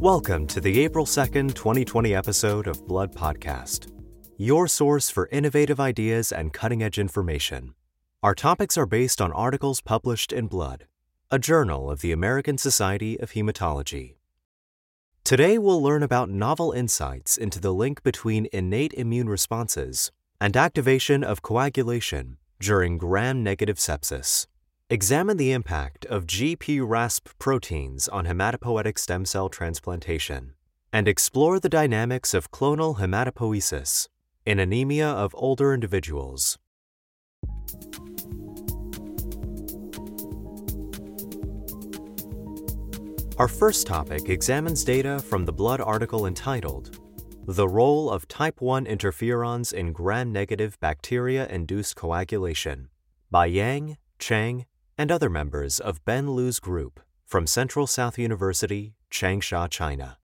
Welcome to the April 2nd, 2020 episode of Blood Podcast, your source for innovative ideas and cutting edge information. Our topics are based on articles published in Blood, a journal of the American Society of Hematology. Today, we'll learn about novel insights into the link between innate immune responses and activation of coagulation during gram negative sepsis. Examine the impact of GP-RASP proteins on hematopoietic stem cell transplantation and explore the dynamics of clonal hematopoiesis in anemia of older individuals. Our first topic examines data from the Blood article entitled The Role of Type 1 Interferons in Gram Negative Bacteria Induced Coagulation by Yang, Chang, and other members of Ben Lu's group from Central South University, Changsha, China.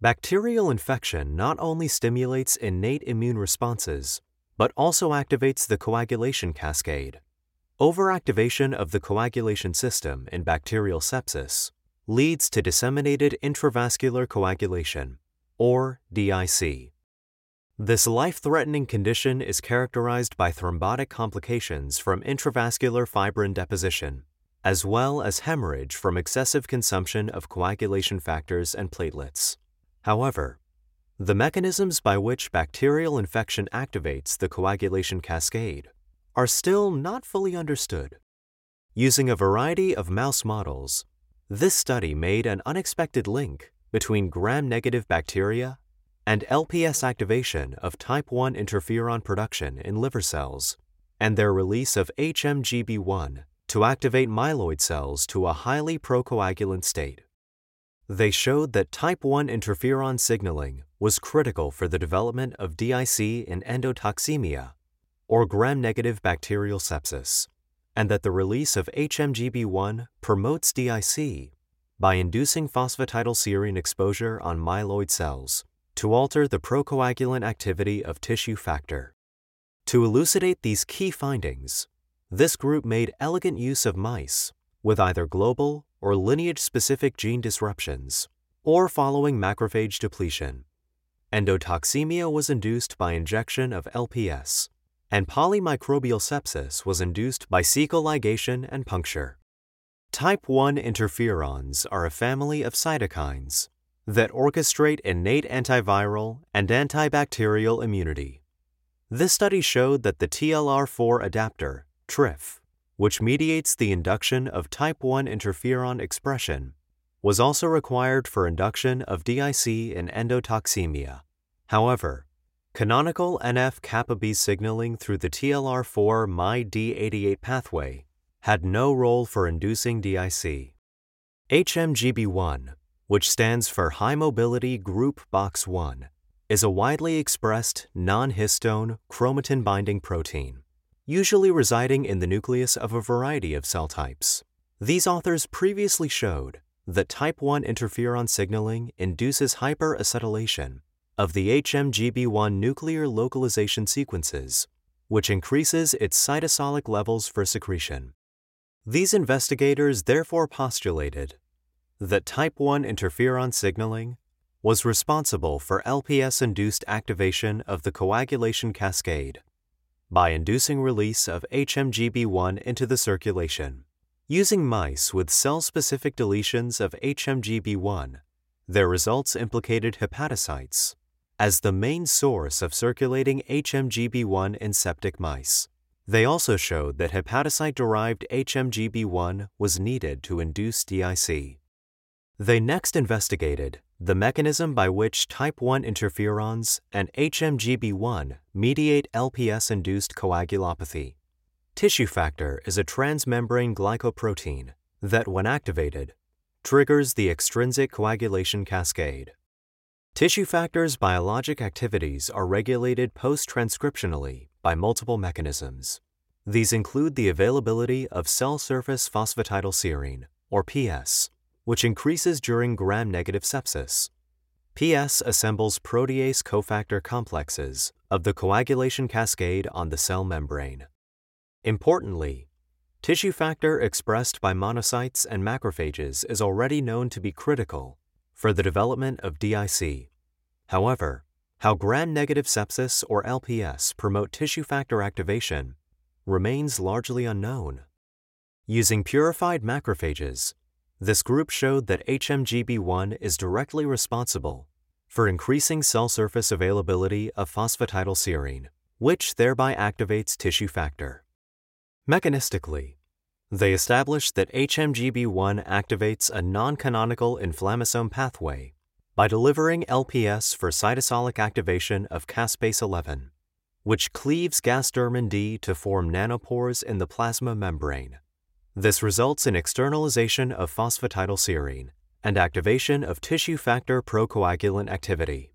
Bacterial infection not only stimulates innate immune responses, but also activates the coagulation cascade. Overactivation of the coagulation system in bacterial sepsis leads to disseminated intravascular coagulation, or DIC. This life threatening condition is characterized by thrombotic complications from intravascular fibrin deposition, as well as hemorrhage from excessive consumption of coagulation factors and platelets. However, the mechanisms by which bacterial infection activates the coagulation cascade are still not fully understood. Using a variety of mouse models, this study made an unexpected link between gram negative bacteria and LPS activation of type 1 interferon production in liver cells, and their release of HMGB1 to activate myeloid cells to a highly procoagulant state. They showed that type 1 interferon signaling was critical for the development of DIC in endotoxemia, or gram negative bacterial sepsis, and that the release of HMGB1 promotes DIC by inducing phosphatidylserine exposure on myeloid cells to alter the procoagulant activity of tissue factor. To elucidate these key findings, this group made elegant use of mice with either global or lineage specific gene disruptions or following macrophage depletion. Endotoxemia was induced by injection of LPS, and polymicrobial sepsis was induced by cecal ligation and puncture. Type 1 interferons are a family of cytokines that orchestrate innate antiviral and antibacterial immunity. This study showed that the TLR4 adapter, TRIF, which mediates the induction of type 1 interferon expression, was also required for induction of DIC in endotoxemia. However, canonical NF kappa B signaling through the TLR4 MyD88 pathway had no role for inducing DIC. HMGB1 which stands for High Mobility Group Box 1, is a widely expressed non histone chromatin binding protein, usually residing in the nucleus of a variety of cell types. These authors previously showed that type 1 interferon signaling induces hyperacetylation of the HMGB1 nuclear localization sequences, which increases its cytosolic levels for secretion. These investigators therefore postulated that type 1 interferon signaling was responsible for LPS induced activation of the coagulation cascade by inducing release of HMGB1 into the circulation. Using mice with cell specific deletions of HMGB1, their results implicated hepatocytes as the main source of circulating HMGB1 in septic mice. They also showed that hepatocyte derived HMGB1 was needed to induce DIC. They next investigated the mechanism by which type 1 interferons and HMGB1 mediate LPS induced coagulopathy. Tissue factor is a transmembrane glycoprotein that, when activated, triggers the extrinsic coagulation cascade. Tissue factor's biologic activities are regulated post transcriptionally by multiple mechanisms. These include the availability of cell surface phosphatidylserine, or PS, which increases during gram negative sepsis. PS assembles protease cofactor complexes of the coagulation cascade on the cell membrane. Importantly, tissue factor expressed by monocytes and macrophages is already known to be critical for the development of DIC. However, how gram-negative sepsis or LPS promote tissue factor activation remains largely unknown. Using purified macrophages, this group showed that HMGB1 is directly responsible for increasing cell surface availability of phosphatidylserine, which thereby activates tissue factor. Mechanistically, they established that HMGB1 activates a non-canonical inflammasome pathway by delivering LPS for cytosolic activation of caspase 11, which cleaves gasdermin D to form nanopores in the plasma membrane. This results in externalization of phosphatidylserine and activation of tissue factor procoagulant activity.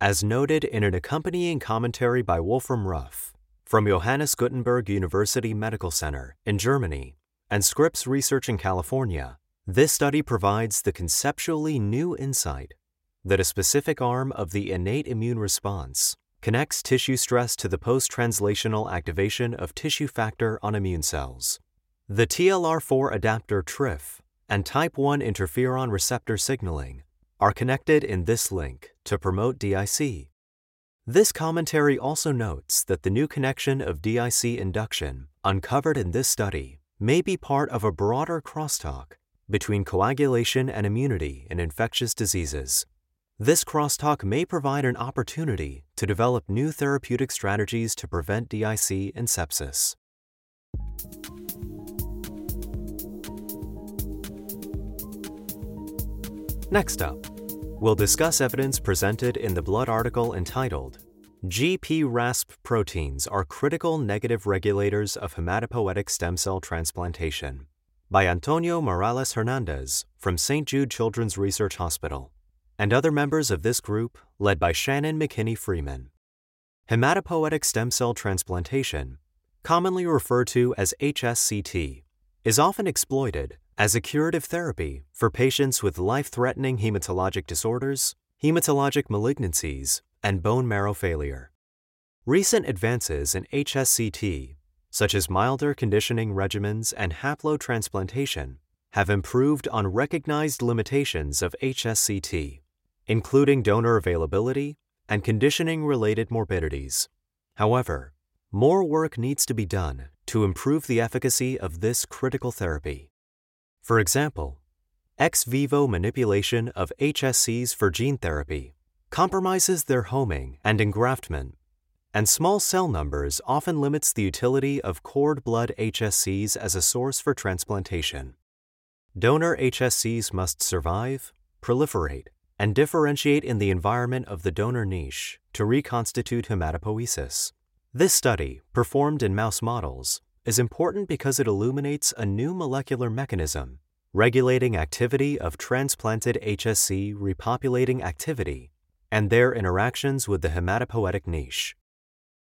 As noted in an accompanying commentary by Wolfram Ruff from Johannes Gutenberg University Medical Center in Germany and Scripps Research in California, this study provides the conceptually new insight that a specific arm of the innate immune response connects tissue stress to the post-translational activation of tissue factor on immune cells. The TLR4 adapter TRIF and type 1 interferon receptor signaling are connected in this link to promote DIC. This commentary also notes that the new connection of DIC induction uncovered in this study may be part of a broader crosstalk between coagulation and immunity in infectious diseases. This crosstalk may provide an opportunity to develop new therapeutic strategies to prevent DIC and sepsis. Next up, we'll discuss evidence presented in the Blood article entitled GP-RASP proteins are critical negative regulators of hematopoietic stem cell transplantation by Antonio Morales Hernandez from St. Jude Children's Research Hospital and other members of this group led by Shannon McKinney Freeman. Hematopoietic stem cell transplantation, commonly referred to as HSCT, is often exploited as a curative therapy for patients with life-threatening hematologic disorders, hematologic malignancies, and bone marrow failure. Recent advances in HSCT, such as milder conditioning regimens and haplotransplantation, have improved on recognized limitations of HSCT, including donor availability and conditioning-related morbidities. However, more work needs to be done to improve the efficacy of this critical therapy. For example, ex vivo manipulation of HSCs for gene therapy compromises their homing and engraftment, and small cell numbers often limits the utility of cord blood HSCs as a source for transplantation. Donor HSCs must survive, proliferate, and differentiate in the environment of the donor niche to reconstitute hematopoiesis. This study, performed in mouse models, is important because it illuminates a new molecular mechanism regulating activity of transplanted HSC repopulating activity and their interactions with the hematopoietic niche.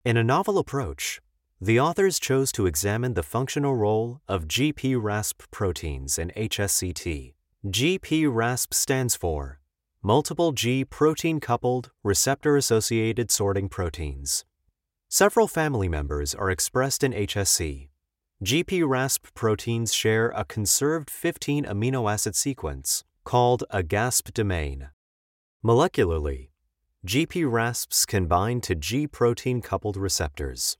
In a novel approach, the authors chose to examine the functional role of GP-RASP proteins in HSCT. GP-RASP stands for Multiple G protein-coupled receptor-associated sorting proteins. Several family members are expressed in HSC. GP-RASP proteins share a conserved 15 amino acid sequence called a GASP domain. Molecularly, GP-RASPs can bind to G protein-coupled receptors,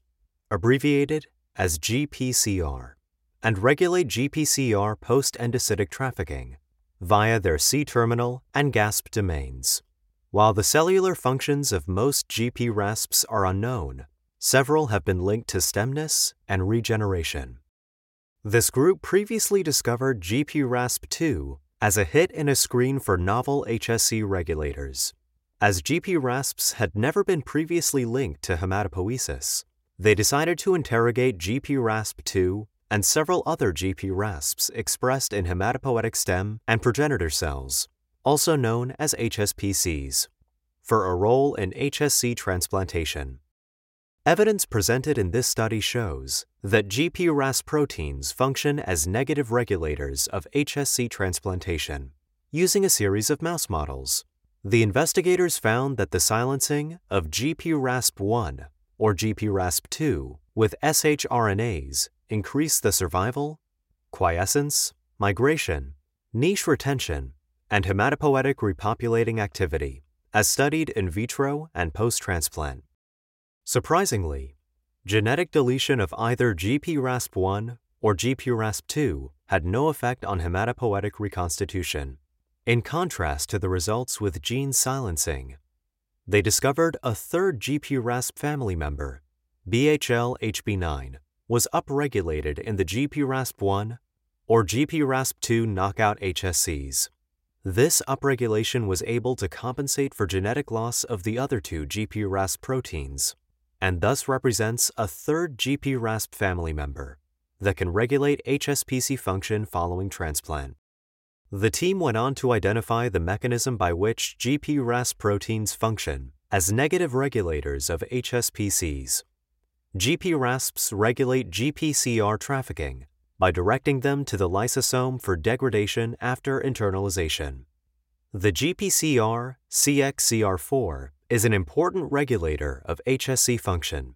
abbreviated as GPCR, and regulate GPCR post-endocytic trafficking via their C-terminal and GASP domains. While the cellular functions of most GP-RASPs are unknown, Several have been linked to stemness and regeneration. This group previously discovered GP-RASP2 as a hit in a screen for novel HSC regulators. As GP-RASPs had never been previously linked to hematopoiesis, they decided to interrogate GP-RASP2 and several other GP-RASPs expressed in hematopoietic stem and progenitor cells, also known as HSPCs, for a role in HSC transplantation. Evidence presented in this study shows that GP-RAS proteins function as negative regulators of HSC transplantation. Using a series of mouse models, the investigators found that the silencing of GP-RASP1 or GP-RASP2 with shRNAs increased the survival, quiescence, migration, niche retention, and hematopoietic repopulating activity, as studied in vitro and post transplant. Surprisingly, genetic deletion of either GPRASP1 or GPRASP2 had no effect on hematopoietic reconstitution, in contrast to the results with gene silencing. They discovered a third GPRASP family member, BHL-HB9, was upregulated in the GPRASP1 or GPRASP2 knockout HSCs. This upregulation was able to compensate for genetic loss of the other two GPRASP proteins, and thus represents a third GPRASP family member that can regulate HSPC function following transplant. The team went on to identify the mechanism by which GPRASP proteins function as negative regulators of HSPCs. GPRASPs regulate GPCR trafficking by directing them to the lysosome for degradation after internalization. The GPCR CXCR4 is an important regulator of HSC function.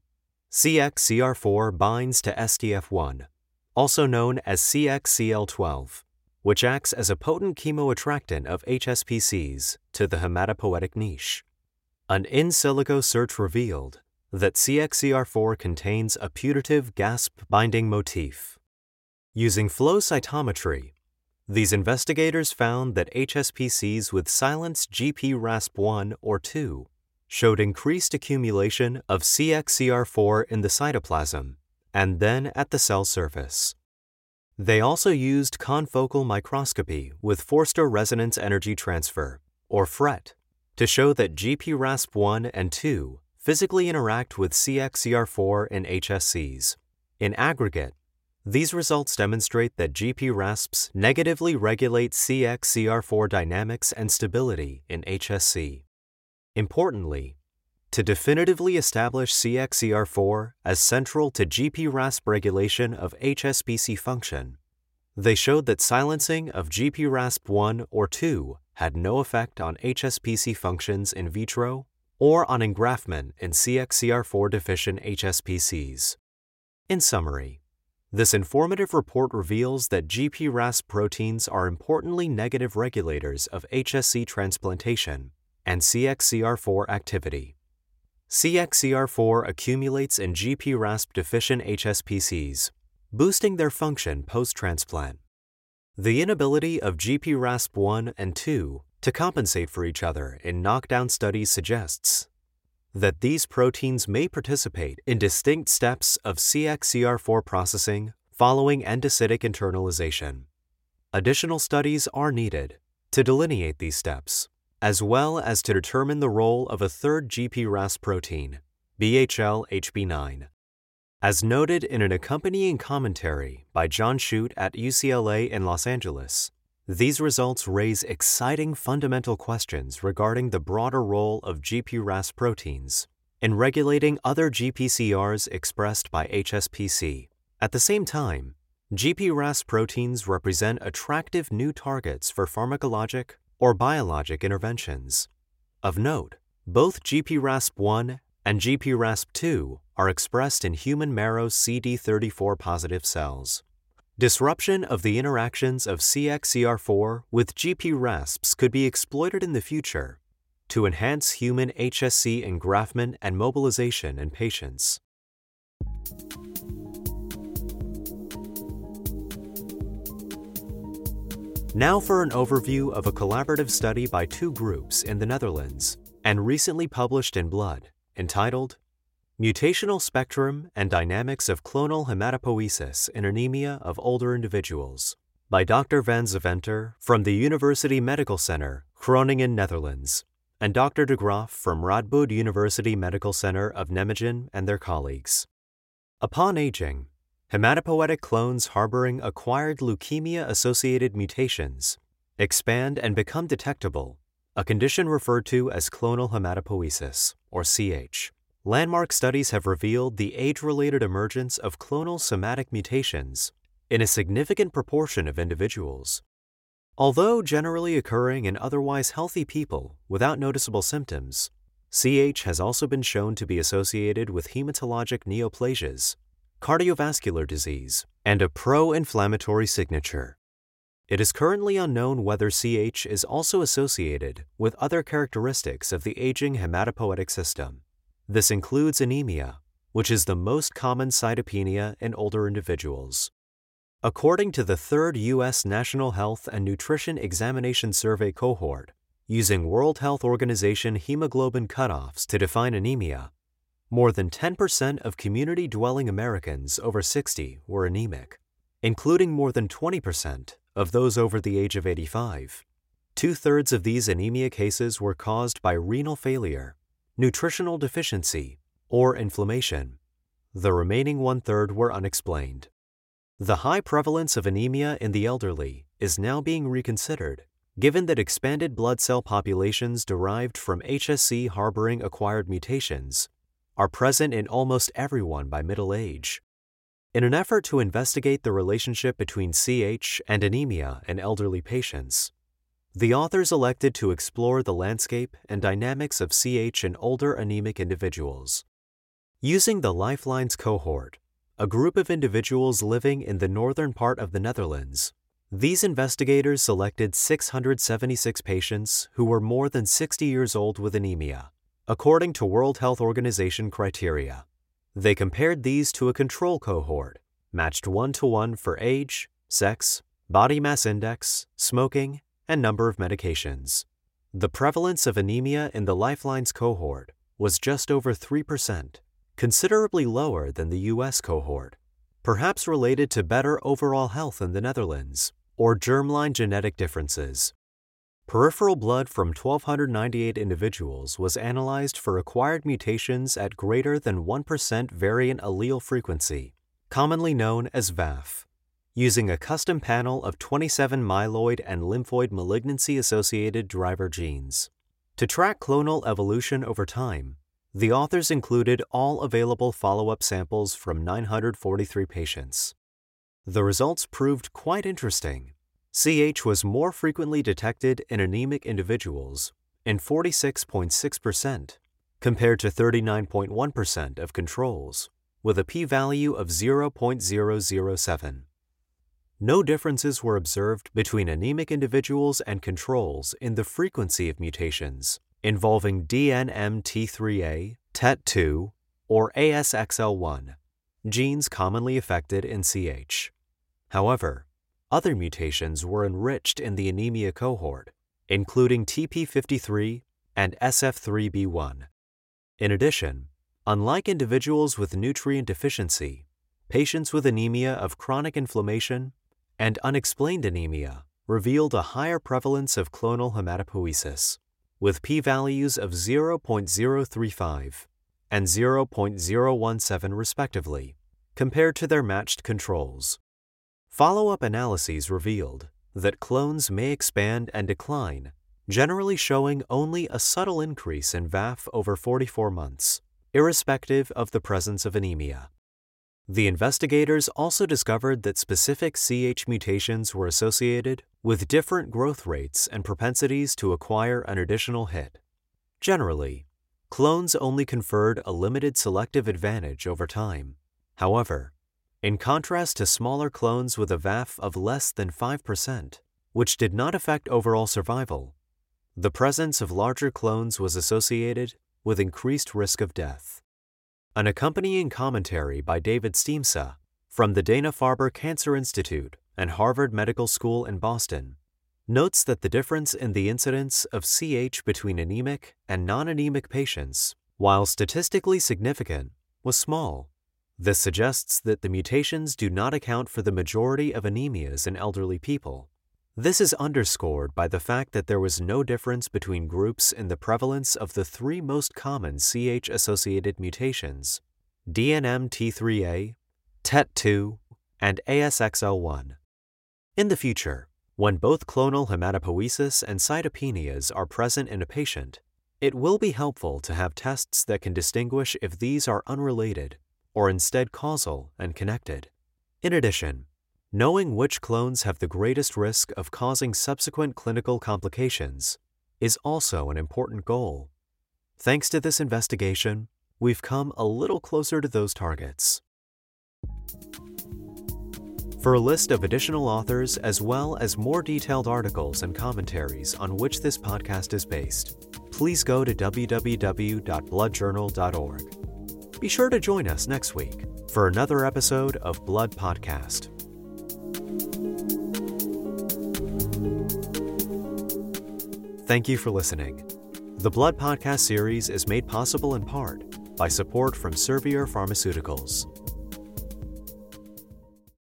CXCR4 binds to SDF1, also known as CXCL12, which acts as a potent chemoattractant of HSPCs to the hematopoietic niche. An in silico search revealed that CXCR4 contains a putative GASP binding motif. Using flow cytometry, these investigators found that HSPCs with silenced GPRASP1 or 2 showed increased accumulation of CXCR4 in the cytoplasm and then at the cell surface. They also used confocal microscopy with Forster resonance energy transfer, or FRET, to show that GPRASP1 and 2 physically interact with CXCR4 in HSCs. In aggregate, these results demonstrate that GPRASPs negatively regulate CXCR4 dynamics and stability in HSC. Importantly, to definitively establish CXCR4 as central to GPRASP regulation of HSPC function, they showed that silencing of GPRASP1 or 2 had no effect on HSPC functions in vitro or on engraftment in CXCR4 deficient HSPCs. In summary, this informative report reveals that GPRASP proteins are importantly negative regulators of HSC transplantation and CXCR4 activity. CXCR4 accumulates in GPRASP deficient HSPCs, boosting their function post transplant. The inability of GPRASP1 and 2 to compensate for each other in knockdown studies suggests that these proteins may participate in distinct steps of CXCR4 processing following endocytic internalization. Additional studies are needed to delineate these steps as well as to determine the role of a third GPRAS protein, BHL-HB9. As noted in an accompanying commentary by John Schutt at UCLA in Los Angeles, these results raise exciting fundamental questions regarding the broader role of GPRAS proteins in regulating other GPCRs expressed by HSPC. At the same time, GPRAS proteins represent attractive new targets for pharmacologic or biologic interventions. Of note, both GPRASP1 and GPRASP2 are expressed in human marrow CD34 positive cells. Disruption of the interactions of CXCR4 with GPRASPs could be exploited in the future to enhance human HSC engraftment and mobilization in patients. Now for an overview of a collaborative study by two groups in the Netherlands and recently published in Blood entitled Mutational Spectrum and Dynamics of Clonal Hematopoiesis in Anemia of Older Individuals by Dr. Van Zaventer from the University Medical Center, Groningen, Netherlands, and Dr. de Graaf from Radboud University Medical Center of Nijmegen and their colleagues. Upon aging, Hematopoietic clones harboring acquired leukemia associated mutations expand and become detectable, a condition referred to as clonal hematopoiesis, or CH. Landmark studies have revealed the age related emergence of clonal somatic mutations in a significant proportion of individuals. Although generally occurring in otherwise healthy people without noticeable symptoms, CH has also been shown to be associated with hematologic neoplasias cardiovascular disease, and a pro inflammatory signature. It is currently unknown whether CH is also associated with other characteristics of the aging hematopoietic system. This includes anemia, which is the most common cytopenia in older individuals. According to the third U.S. National Health and Nutrition Examination Survey cohort, using World Health Organization hemoglobin cutoffs to define anemia, more than 10% of community dwelling Americans over 60 were anemic, including more than 20% of those over the age of 85. Two thirds of these anemia cases were caused by renal failure, nutritional deficiency, or inflammation. The remaining one third were unexplained. The high prevalence of anemia in the elderly is now being reconsidered, given that expanded blood cell populations derived from HSC harboring acquired mutations are present in almost everyone by middle age. In an effort to investigate the relationship between CH and anemia in elderly patients, the authors elected to explore the landscape and dynamics of CH in older anemic individuals. Using the Lifelines cohort, a group of individuals living in the northern part of the Netherlands, these investigators selected 676 patients who were more than 60 years old with anemia, according to World Health Organization criteria. They compared these to a control cohort, matched one to one for age, sex, body mass index, smoking, and number of medications. The prevalence of anemia in the Lifelines cohort was just over 3%, considerably lower than the US cohort, perhaps related to better overall health in the Netherlands or germline genetic differences. Peripheral blood from 1,298 individuals was analyzed for acquired mutations at greater than 1% variant allele frequency, commonly known as VAF, using a custom panel of 27 myeloid and lymphoid malignancy associated driver genes. To track clonal evolution over time, the authors included all available follow up samples from 943 patients. The results proved quite interesting. CH was more frequently detected in anemic individuals in 46.6% compared to 39.1% of controls, with a p value of 0.007. No differences were observed between anemic individuals and controls in the frequency of mutations involving DNMT3A, TET2, or ASXL1, genes commonly affected in CH. However, other mutations were enriched in the anemia cohort, including TP53 and SF3B1. In addition, unlike individuals with nutrient deficiency, patients with anemia of chronic inflammation and unexplained anemia revealed a higher prevalence of clonal hematopoiesis, with p values of 0.035 and 0.017 respectively, compared to their matched controls. Follow up analyses revealed that clones may expand and decline, generally showing only a subtle increase in VAF over 44 months, irrespective of the presence of anemia. The investigators also discovered that specific CH mutations were associated with different growth rates and propensities to acquire an additional hit. Generally, clones only conferred a limited selective advantage over time. However, in contrast to smaller clones with a VAF of less than 5%, which did not affect overall survival, the presence of larger clones was associated with increased risk of death. An accompanying commentary by David Stiemsa from the Dana Farber Cancer Institute and Harvard Medical School in Boston notes that the difference in the incidence of CH between anemic and non anemic patients, while statistically significant, was small this suggests that the mutations do not account for the majority of anemias in elderly people. This is underscored by the fact that there was no difference between groups in the prevalence of the three most common CH associated mutations DNMT3A, TET2, and ASXL1. In the future, when both clonal hematopoiesis and cytopenias are present in a patient, it will be helpful to have tests that can distinguish if these are unrelated or instead causal and connected. In addition, knowing which clones have the greatest risk of causing subsequent clinical complications is also an important goal. Thanks to this investigation, we've come a little closer to those targets. For a list of additional authors, as well as more detailed articles and commentaries on which this podcast is based, please go to www.bloodjournal.org. Be sure to join us next week for another episode of Blood Podcast. Thank you for listening. The Blood Podcast series is made possible in part by support from Servier Pharmaceuticals.